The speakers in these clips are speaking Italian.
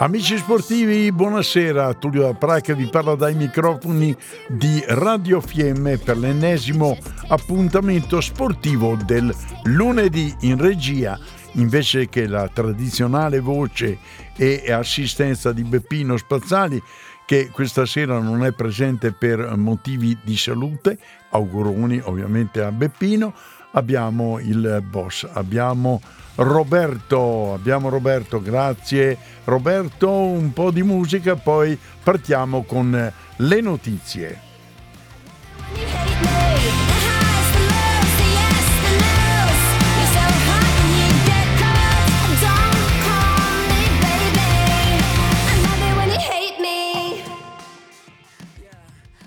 Amici sportivi, buonasera. Tullio Dapra che vi parla dai microfoni di Radio Fiemme per l'ennesimo appuntamento sportivo del lunedì in regia. Invece che la tradizionale voce e assistenza di Beppino Spazzali, che questa sera non è presente per motivi di salute, auguroni ovviamente a Beppino, abbiamo il boss, abbiamo Roberto, abbiamo Roberto, grazie Roberto, un po' di musica, poi partiamo con le notizie.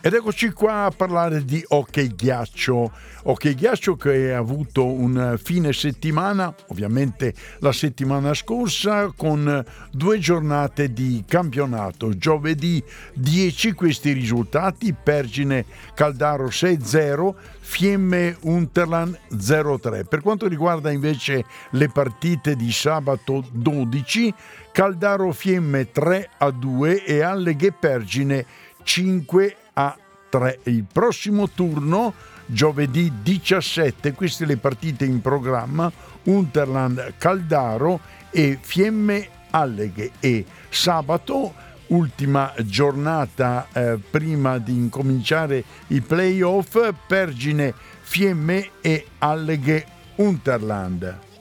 Ed eccoci qua a parlare di hockey ghiaccio. Hockey ghiaccio che ha avuto un fine settimana, ovviamente la settimana scorsa, con due giornate di campionato. Giovedì 10 questi risultati, Pergine Caldaro 6-0, Fiemme Unterland 0-3. Per quanto riguarda invece le partite di sabato 12, Caldaro Fiemme 3-2 e Alleghe Pergine 5 a 3. Il prossimo turno, giovedì 17, queste le partite in programma, Unterland Caldaro e Fiemme Alleghe e sabato ultima giornata eh, prima di incominciare i playoff Pergine Fiemme e Alleghe Unterland.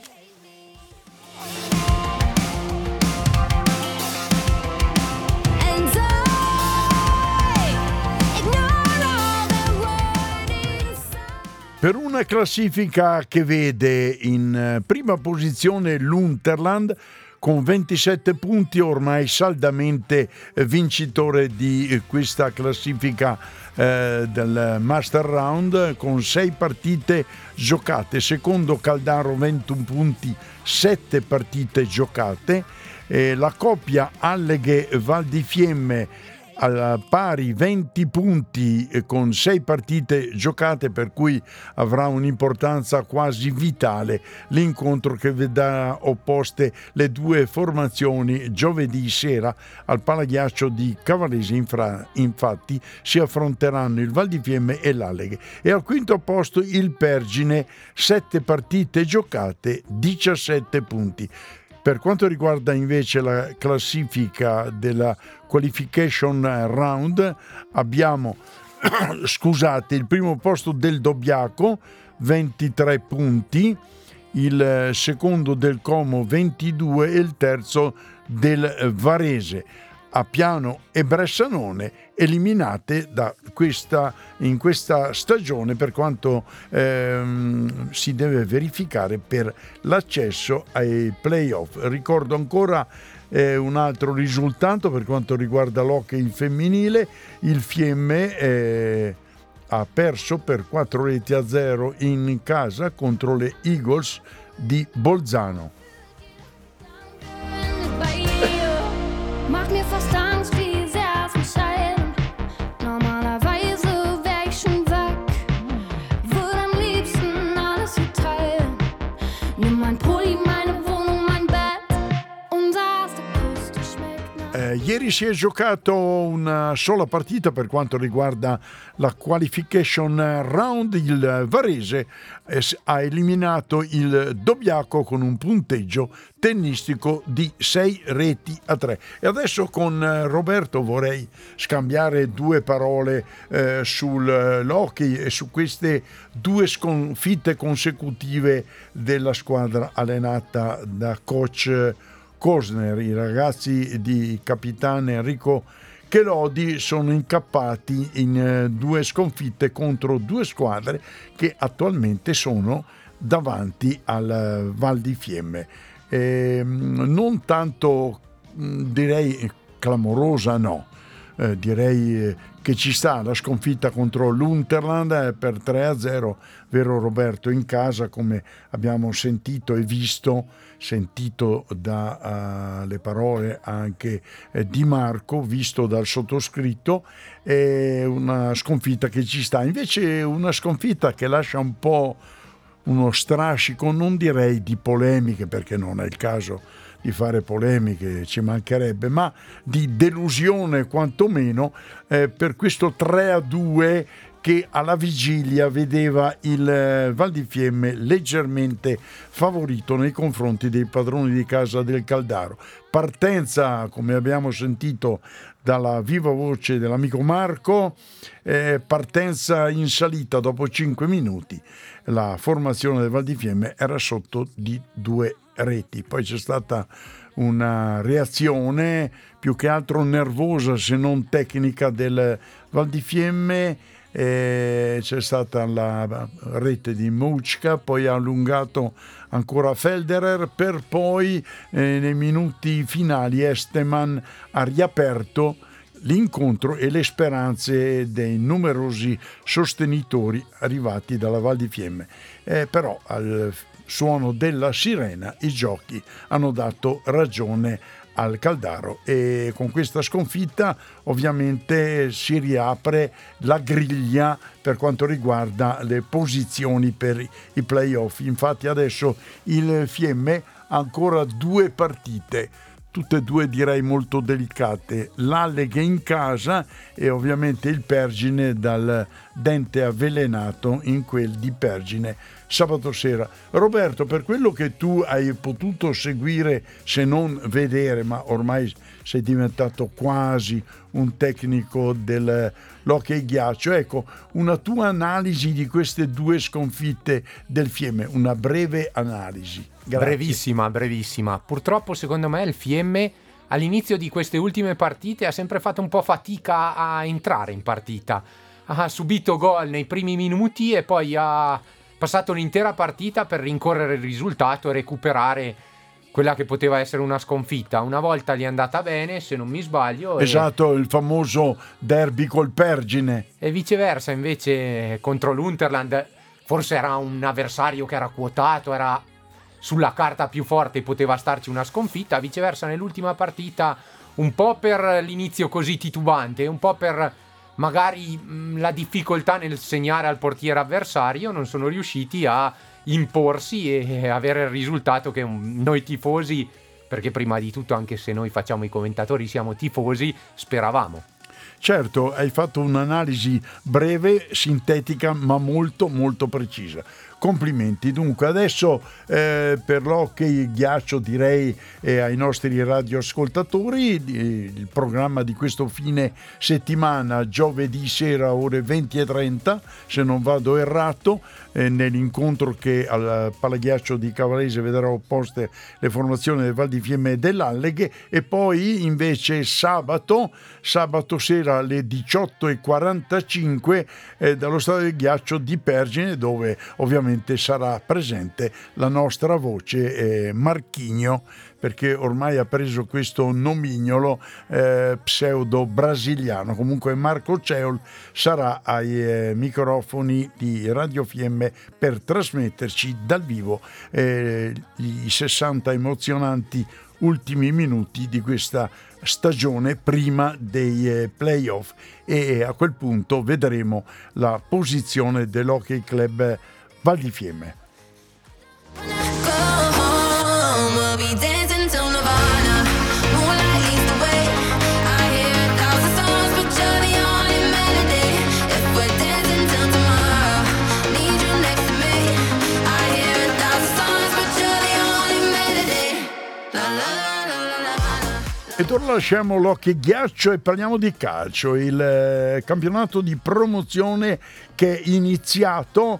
Per una classifica che vede in eh, prima posizione l'Unterland con 27 punti, ormai saldamente eh, vincitore di eh, questa classifica eh, del Master Round con 6 partite giocate. Secondo Caldaro 21 punti, 7 partite giocate. Eh, la coppia Alleghe Val di Fiemme al pari 20 punti con 6 partite giocate per cui avrà un'importanza quasi vitale l'incontro che vedrà opposte le due formazioni giovedì sera al Palaghiaccio di Cavallese Infra- infatti si affronteranno il Val di Fiemme e l'Alleghe. E al quinto posto il Pergine 7 partite giocate 17 punti per quanto riguarda invece la classifica della qualification round, abbiamo scusate, il primo posto del Dobbiaco 23 punti, il secondo del Como 22 e il terzo del Varese. A Piano e Bressanone eliminate questa, in questa stagione per quanto ehm, si deve verificare per l'accesso ai playoff. Ricordo ancora eh, un altro risultato per quanto riguarda l'hockey femminile, il Fiemme eh, ha perso per 4 reti a 0 in casa contro le Eagles di Bolzano. Eh, ieri si è giocato una sola partita per quanto riguarda la qualification round. Il Varese eh, ha eliminato il Dobbiaco con un punteggio tennistico di 6 reti a 3. E adesso con eh, Roberto vorrei scambiare due parole eh, sull'hockey e su queste due sconfitte consecutive della squadra allenata da coach Cosner, i ragazzi di capitano Enrico Chelodi sono incappati in eh, due sconfitte contro due squadre che attualmente sono davanti al eh, Val di Fiemme. Ehm, non tanto mh, direi clamorosa, no. Eh, direi eh, che ci sta. La sconfitta contro l'Unterland eh, per 3-0, vero Roberto, in casa come abbiamo sentito e visto, sentito dalle uh, parole anche eh, di Marco, visto dal sottoscritto, è una sconfitta che ci sta, invece una sconfitta che lascia un po' uno strascico, non direi di polemiche perché non è il caso di fare polemiche, ci mancherebbe, ma di delusione quantomeno eh, per questo 3 a 2 che alla vigilia vedeva il eh, Val di Fiemme leggermente favorito nei confronti dei padroni di casa del Caldaro. Partenza, come abbiamo sentito dalla viva voce dell'amico Marco, eh, partenza in salita dopo 5 minuti. La formazione del Val di Fiemme era sotto di due reti. Poi c'è stata una reazione più che altro nervosa se non tecnica del Val di Fiemme. C'è stata la rete di Mucca, poi ha allungato ancora Felderer per poi eh, nei minuti finali Esteman ha riaperto l'incontro e le speranze dei numerosi sostenitori arrivati dalla Val di Fiemme. Eh, però al suono della sirena, i giochi hanno dato ragione al Caldaro e con questa sconfitta ovviamente si riapre la griglia per quanto riguarda le posizioni per i playoff. Infatti adesso il Fiemme ha ancora due partite tutte e due direi molto delicate, l'Alleghe in casa e ovviamente il Pergine dal dente avvelenato in quel di Pergine sabato sera. Roberto, per quello che tu hai potuto seguire, se non vedere, ma ormai sei diventato quasi un tecnico dell'hockey ghiaccio, ecco, una tua analisi di queste due sconfitte del Fiemme, una breve analisi. Grazie. Brevissima, brevissima. Purtroppo secondo me il Fiemme all'inizio di queste ultime partite ha sempre fatto un po' fatica a entrare in partita. Ha subito gol nei primi minuti e poi ha passato un'intera partita per rincorrere il risultato e recuperare quella che poteva essere una sconfitta. Una volta gli è andata bene, se non mi sbaglio. Esatto, e... il famoso derby col Pergine. E viceversa, invece, contro l'Unterland, forse era un avversario che era quotato, era sulla carta più forte poteva starci una sconfitta, viceversa nell'ultima partita un po' per l'inizio così titubante, un po' per magari mh, la difficoltà nel segnare al portiere avversario, non sono riusciti a imporsi e avere il risultato che noi tifosi, perché prima di tutto anche se noi facciamo i commentatori siamo tifosi, speravamo. Certo, hai fatto un'analisi breve, sintetica, ma molto molto precisa complimenti. Dunque, adesso eh, per l'hockey ghiaccio direi eh, ai nostri radioascoltatori il programma di questo fine settimana, giovedì sera ore 20 e 30, se non vado errato, eh, nell'incontro che al Palaghiaccio di Cavalese vedrà opposte le formazioni del Val di Fiemme e dell'Alleghe. E poi invece sabato, sabato sera alle 18.45 eh, dallo stadio del ghiaccio di Pergine dove ovviamente sarà presente la nostra voce eh, Marchigno perché ormai ha preso questo nomignolo eh, pseudo brasiliano. Comunque Marco Ceol sarà ai eh, microfoni di Radio Fiemme per trasmetterci dal vivo eh, i 60 emozionanti ultimi minuti di questa stagione prima dei eh, playoff e a quel punto vedremo la posizione dell'Hockey Club Val di Fiemme. Ed ora lasciamo l'occhio ghiaccio e parliamo di calcio, il eh, campionato di promozione che è iniziato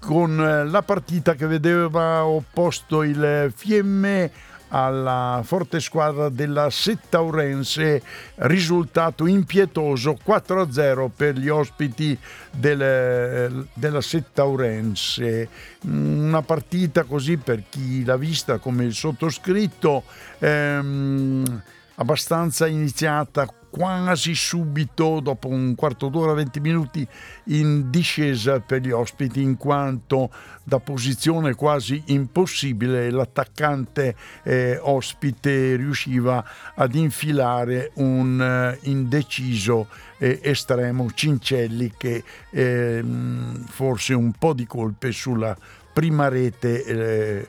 con eh, la partita che vedeva opposto il Fiemme alla forte squadra della Settaurense, risultato impietoso 4-0 per gli ospiti del, della Settaurense. Una partita così per chi l'ha vista come il sottoscritto, ehm, abbastanza iniziata quasi subito, dopo un quarto d'ora, 20 minuti, in discesa per gli ospiti, in quanto da posizione quasi impossibile l'attaccante eh, ospite riusciva ad infilare un eh, indeciso eh, estremo Cincelli che ehm, forse un po' di colpe sulla prima rete eh,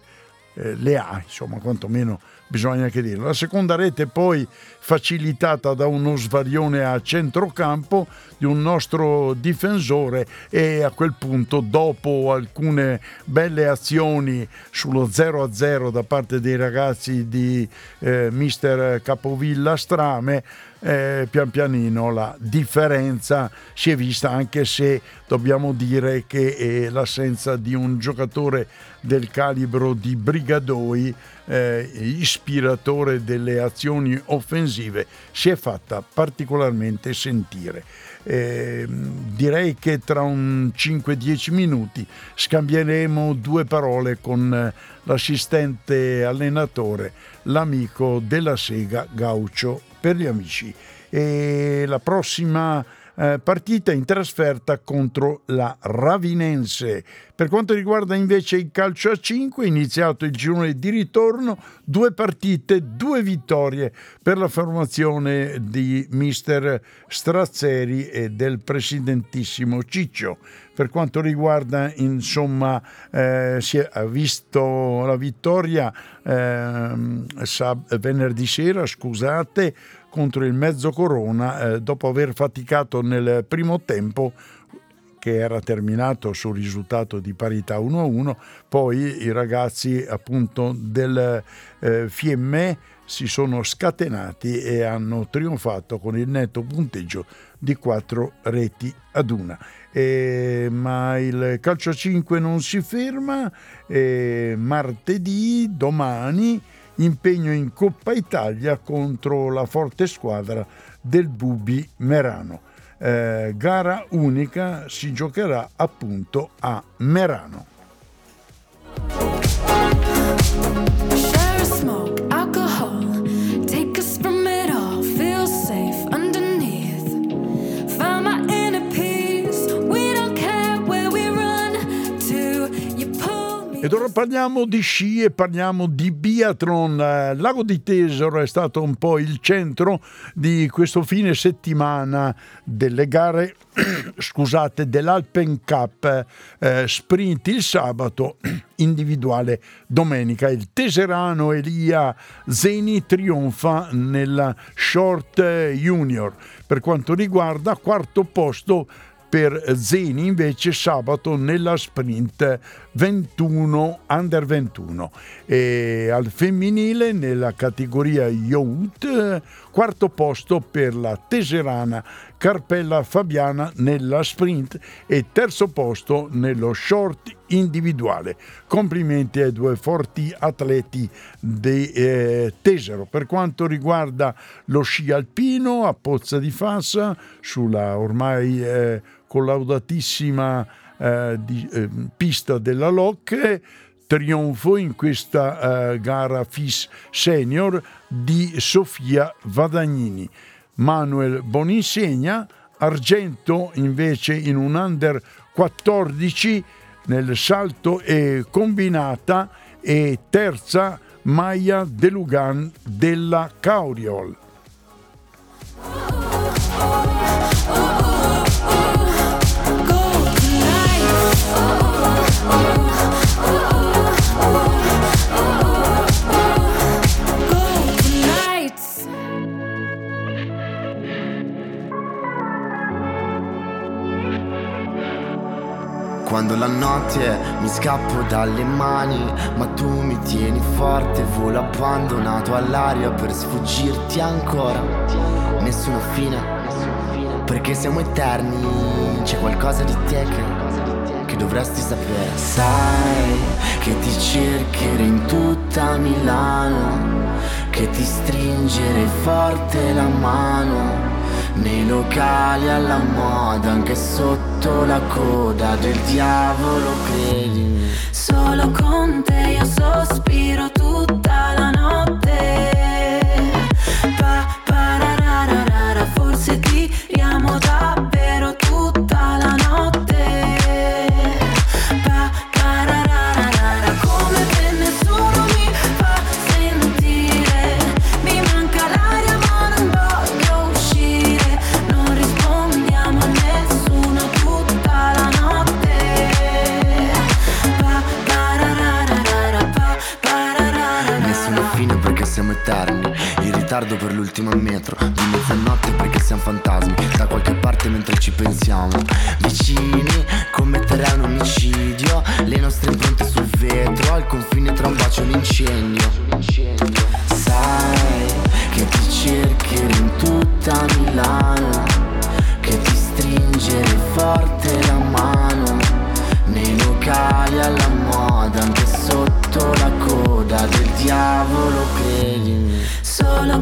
eh, le ha, insomma, quantomeno bisogna anche dirlo. La seconda rete poi facilitata da uno svarione a centrocampo di un nostro difensore e a quel punto dopo alcune belle azioni sullo 0-0 da parte dei ragazzi di eh, mister Capovilla Strame eh, pian pianino la differenza si è vista anche se dobbiamo dire che eh, l'assenza di un giocatore del calibro di Brigadoi eh, ispiratore delle azioni offensive si è fatta particolarmente sentire. Eh, direi che tra un 5-10 minuti scambieremo due parole con l'assistente allenatore, l'amico della Sega Gaucio per gli amici. E la prossima eh, partita in trasferta contro la Ravinense. Per quanto riguarda invece il calcio a 5, iniziato il girone di ritorno, due partite, due vittorie per la formazione di mister Strazzeri e del presidentissimo Ciccio. Per quanto riguarda, insomma, eh, si è visto la vittoria eh, venerdì sera, scusate, contro il mezzo Corona eh, dopo aver faticato nel primo tempo che era terminato sul risultato di parità 1-1, poi i ragazzi appunto del eh, Fiemme si sono scatenati e hanno trionfato con il netto punteggio di 4 reti ad una. E, ma il calcio 5 non si ferma, e martedì, domani, impegno in Coppa Italia contro la forte squadra del Bubi Merano. Eh, gara unica si giocherà appunto a Merano. Ed ora parliamo di sci e parliamo di biathlon. Eh, Lago di Tesoro è stato un po' il centro di questo fine settimana delle gare, scusate, dell'Alpen Cup eh, sprint il sabato, individuale domenica. Il teserano Elia Zeni trionfa nella short junior. Per quanto riguarda quarto posto per Zeni invece sabato nella sprint 21 under 21 e al femminile nella categoria youth quarto posto per la teserana Carpella Fabiana nella sprint e terzo posto nello short individuale. Complimenti ai due forti atleti di eh, Tesero. Per quanto riguarda lo sci alpino a Pozza di Fassa, sulla ormai eh, collaudatissima eh, di, eh, pista della Locche, trionfo in questa eh, gara FIS Senior di Sofia Vadagnini. Manuel Boninsegna, argento invece in un under 14 nel salto e combinata e terza Maya De Lugan della Cauriol. Quando la notte mi scappo dalle mani, ma tu mi tieni forte, volo abbandonato all'aria per sfuggirti ancora. Nessuna fine, perché siamo eterni, c'è qualcosa di te che, che dovresti sapere. Sai che ti cercherei in tutta Milano, che ti stringerei forte la mano nei locali alla moda, anche sotto la coda del diavolo, credimi. Solo con te io sospiro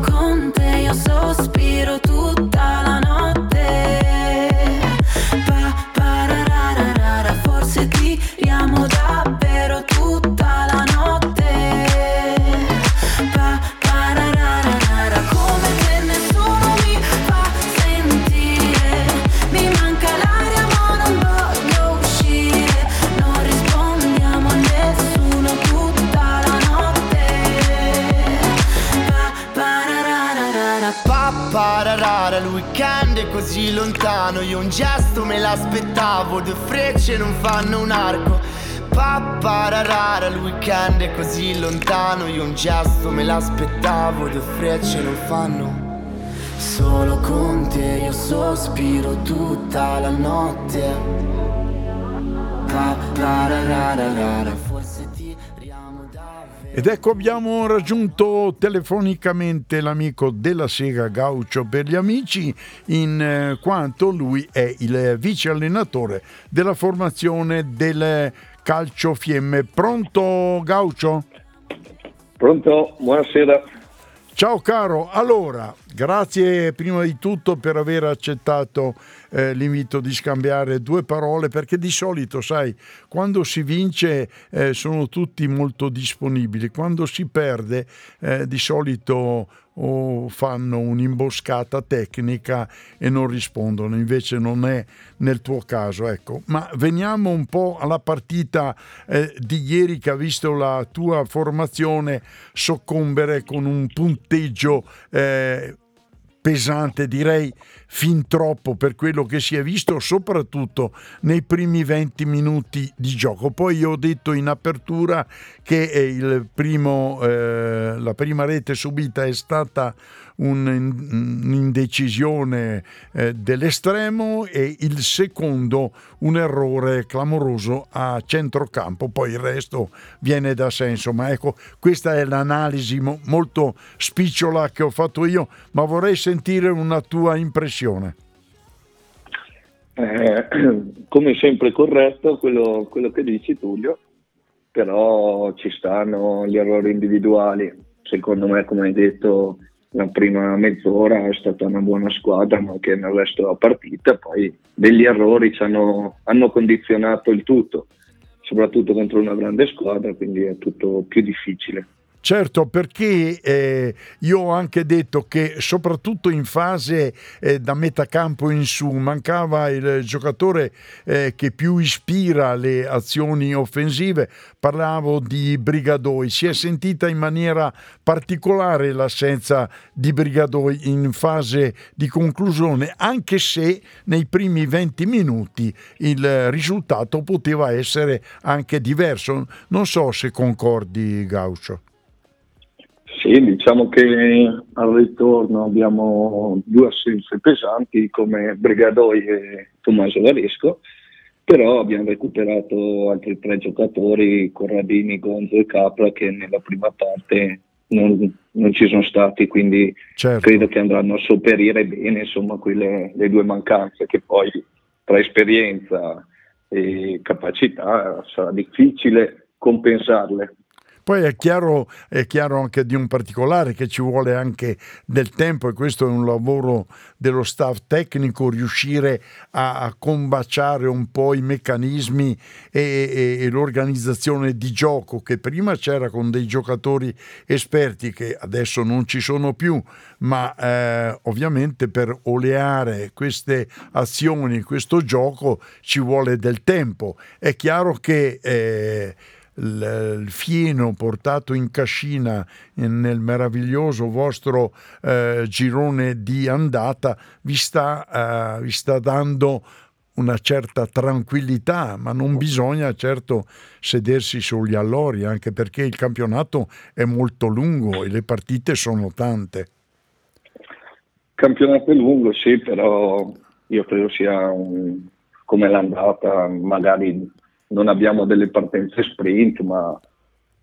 con te io sospiro weekend è così lontano Io un gesto me l'aspettavo Due frecce non fanno. Solo con te io sospiro tutta la notte. Ed ecco abbiamo raggiunto telefonicamente l'amico della Sega Gaucho per gli amici in eh, quanto lui è il vice allenatore della formazione del Calcio Fiemme. Pronto Gaucho? Pronto? Buonasera. Ciao caro, allora grazie prima di tutto per aver accettato eh, l'invito di scambiare due parole perché di solito sai quando si vince eh, sono tutti molto disponibili, quando si perde eh, di solito o fanno un'imboscata tecnica e non rispondono, invece non è nel tuo caso. Ecco. Ma veniamo un po' alla partita eh, di ieri che ha visto la tua formazione soccombere con un punteggio eh, pesante, direi fin troppo per quello che si è visto, soprattutto nei primi 20 minuti di gioco. Poi io ho detto in apertura che il primo, eh, la prima rete subita è stata un'indecisione eh, dell'estremo e il secondo un errore clamoroso a centrocampo, poi il resto viene da sé, insomma ecco questa è l'analisi mo- molto spicciola che ho fatto io, ma vorrei sentire una tua impressione. Eh, come sempre corretto quello, quello che dici Tullio, però ci stanno gli errori individuali. Secondo me, come hai detto, la prima mezz'ora è stata una buona squadra, ma anche nel resto della partita poi degli errori hanno, hanno condizionato il tutto, soprattutto contro una grande squadra, quindi è tutto più difficile. Certo, perché eh, io ho anche detto che soprattutto in fase eh, da metacampo in su mancava il giocatore eh, che più ispira le azioni offensive, parlavo di Brigadoi, si è sentita in maniera particolare l'assenza di Brigadoi in fase di conclusione, anche se nei primi 20 minuti il risultato poteva essere anche diverso. Non so se concordi Gaucho. Sì, diciamo che al ritorno abbiamo due assenze pesanti come Brigadoi e Tommaso Varesco, però abbiamo recuperato altri tre giocatori, Corradini, Gonzo e Capra, che nella prima parte non, non ci sono stati, quindi Certo. credo che andranno a sopperire bene insomma, quelle, le due mancanze che poi tra esperienza e capacità sarà difficile compensarle. Poi è chiaro, è chiaro anche di un particolare che ci vuole anche del tempo e questo è un lavoro dello staff tecnico, riuscire a, a combaciare un po' i meccanismi e, e- e l'organizzazione di gioco che prima c'era con dei giocatori esperti che adesso non ci sono più, ma eh, ovviamente per oleare queste azioni, questo gioco ci vuole del tempo. È chiaro che... eh, il, il fieno portato in cascina in- nel meraviglioso vostro eh, girone di andata vi sta, eh, vi sta dando una certa tranquillità, ma non bisogna certo sedersi sugli allori, anche perché il campionato è molto lungo e le partite sono tante. campionato è lungo, sì, però io credo sia un, come l'andata, magari non abbiamo delle partenze sprint, ma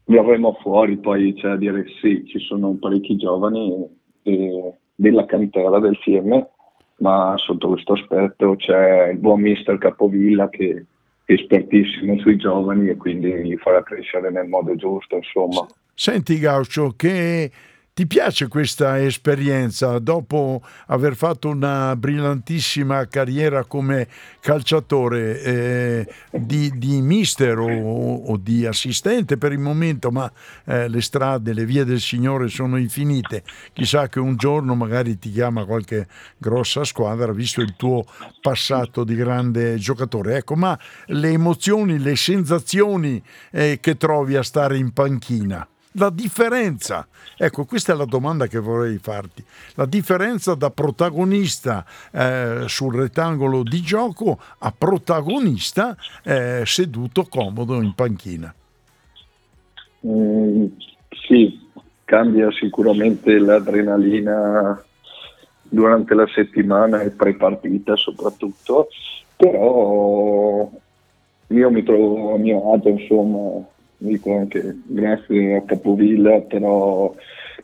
verremo fuori, poi c'è da dire sì, ci sono parecchi giovani eh, della cantera del fiemme, ma sotto questo aspetto c'è il buon mister Capovilla che è espertissimo sui giovani e quindi li farà crescere nel modo giusto, insomma. Senti Gaucho, che ti piace questa esperienza dopo aver fatto una brillantissima carriera come calciatore eh, di, di mister o, o di assistente per il momento, ma eh, le strade, le vie del Signore sono infinite. Chissà che un giorno magari ti chiama qualche grossa squadra, visto il tuo passato di grande giocatore. Ecco, ma le emozioni, le sensazioni eh, che trovi a stare in panchina? La differenza, ecco questa è la domanda che vorrei farti, la differenza da protagonista eh, sul rettangolo di gioco a protagonista eh, seduto comodo in panchina. Mm, sì, cambia sicuramente l'adrenalina durante la settimana e pre-partita soprattutto, però io mi trovo a mio agio, insomma, dico anche grazie a Capovilla, però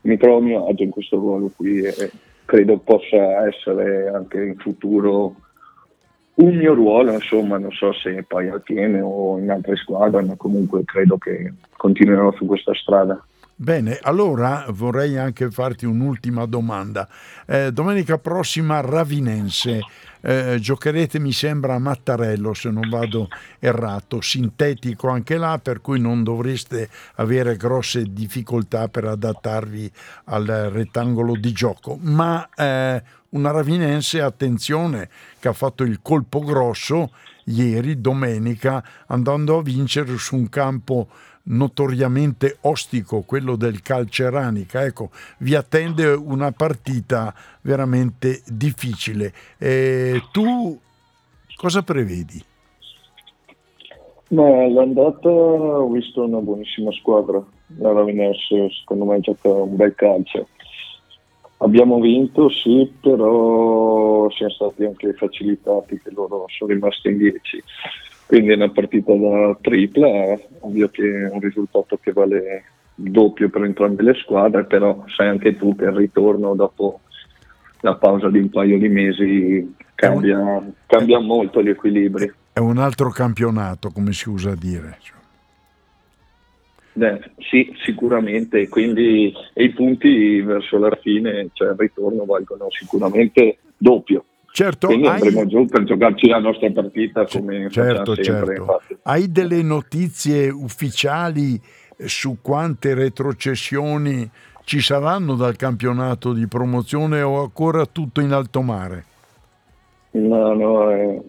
mi trovo a mio agio in questo ruolo qui e credo possa essere anche in futuro un mio ruolo, insomma, non so se poi al Tiene o in altre squadre, ma comunque credo che continuerò su questa strada. Bene, allora vorrei anche farti un'ultima domanda. Eh, domenica prossima Ravinense, eh, giocherete mi sembra a Mattarello se non vado errato, sintetico anche là, per cui non dovreste avere grosse difficoltà per adattarvi al rettangolo di gioco. Ma eh, una Ravinense, attenzione, che ha fatto il colpo grosso ieri, domenica, andando a vincere su un campo notoriamente ostico, quello del Calceranica. Ecco, vi attende una partita veramente difficile. E tu cosa prevedi? Ma l'andata ho visto una buonissima squadra, la Ravinense secondo me gioca un bel calcio. Abbiamo vinto sì, però siamo stati anche facilitati che loro sono rimasti in 10. Quindi è una partita da tripla, ovvio che è un risultato che vale il doppio per entrambe le squadre, però sai anche tu che il ritorno dopo la pausa di un paio di mesi cambia, cambia molto gli equilibri. È un altro campionato, come si usa dire. Eh, sì, sicuramente, quindi e i punti verso la fine, cioè il ritorno, valgono sicuramente doppio. Certo, Quindi hai, andremo giù per giocarci la nostra partita come certo, sempre. certo. infatti. hai delle notizie ufficiali su quante retrocessioni ci saranno dal campionato di promozione o ancora tutto in alto mare? No, no, eh,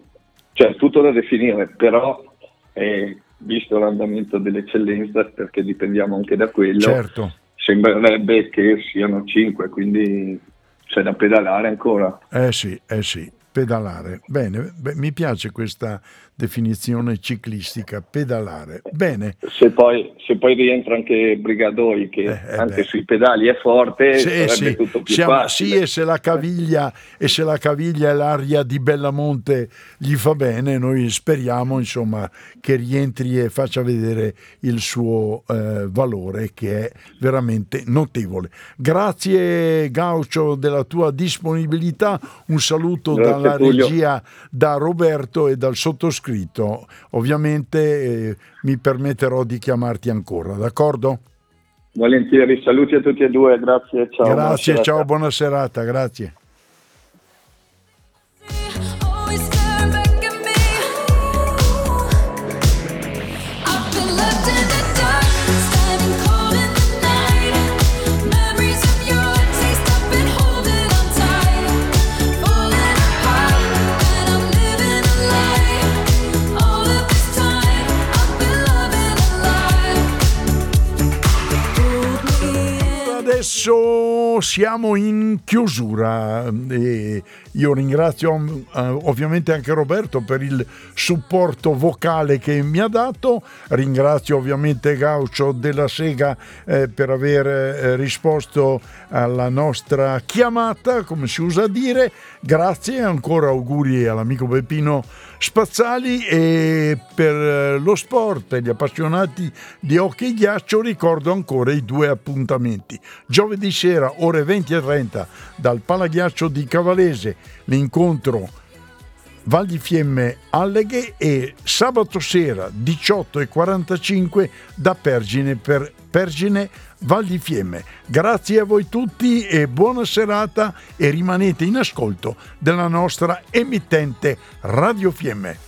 cioè tutto da definire, però eh, visto l'andamento dell'eccellenza, perché dipendiamo anche da quello, Certo. sembrerebbe che siano 5, quindi c'è da pedalare ancora. Eh sì, eh sì, pedalare. Bene, beh, mi piace questa definizione ciclistica, pedalare. Bene, Se poi, se poi rientra anche Brigadoi, che Eh, eh, anche beh. sui pedali è forte, Sì, sarebbe sì, tutto più siamo- facile. sì, e se la caviglia e se la caviglia e l'aria di Bellamonte gli fa bene, noi speriamo insomma che rientri e faccia vedere il suo eh, valore che è veramente notevole. Grazie Gaucho della tua disponibilità, un saluto Grazie, dalla Tullio. regia da Roberto e dal sottoscritto. Ovviamente eh, mi permetterò di chiamarti ancora, d'accordo? Volentieri, saluti a tutti e due, grazie, ciao. buona Grazie, serata. ciao, buona serata, grazie. show. Siamo in chiusura e io ringrazio eh, ovviamente anche Roberto per il supporto vocale che mi ha dato, ringrazio ovviamente Gaucho della Sega eh, per aver eh, risposto alla nostra chiamata, come si usa dire, grazie ancora auguri all'amico Peppino Spazzali. E per lo sport e gli appassionati di hockey ghiaccio ricordo ancora i due appuntamenti. Giovedì sera ore 20 e 30 dal Palaghiaccio di Cavalese l'incontro Val di Fiemme Alleghe e sabato sera 18 e 45 da Pergine per Pergine Val di Fiemme. Grazie a voi tutti e buona serata e rimanete in ascolto della nostra emittente Radio Fiemme.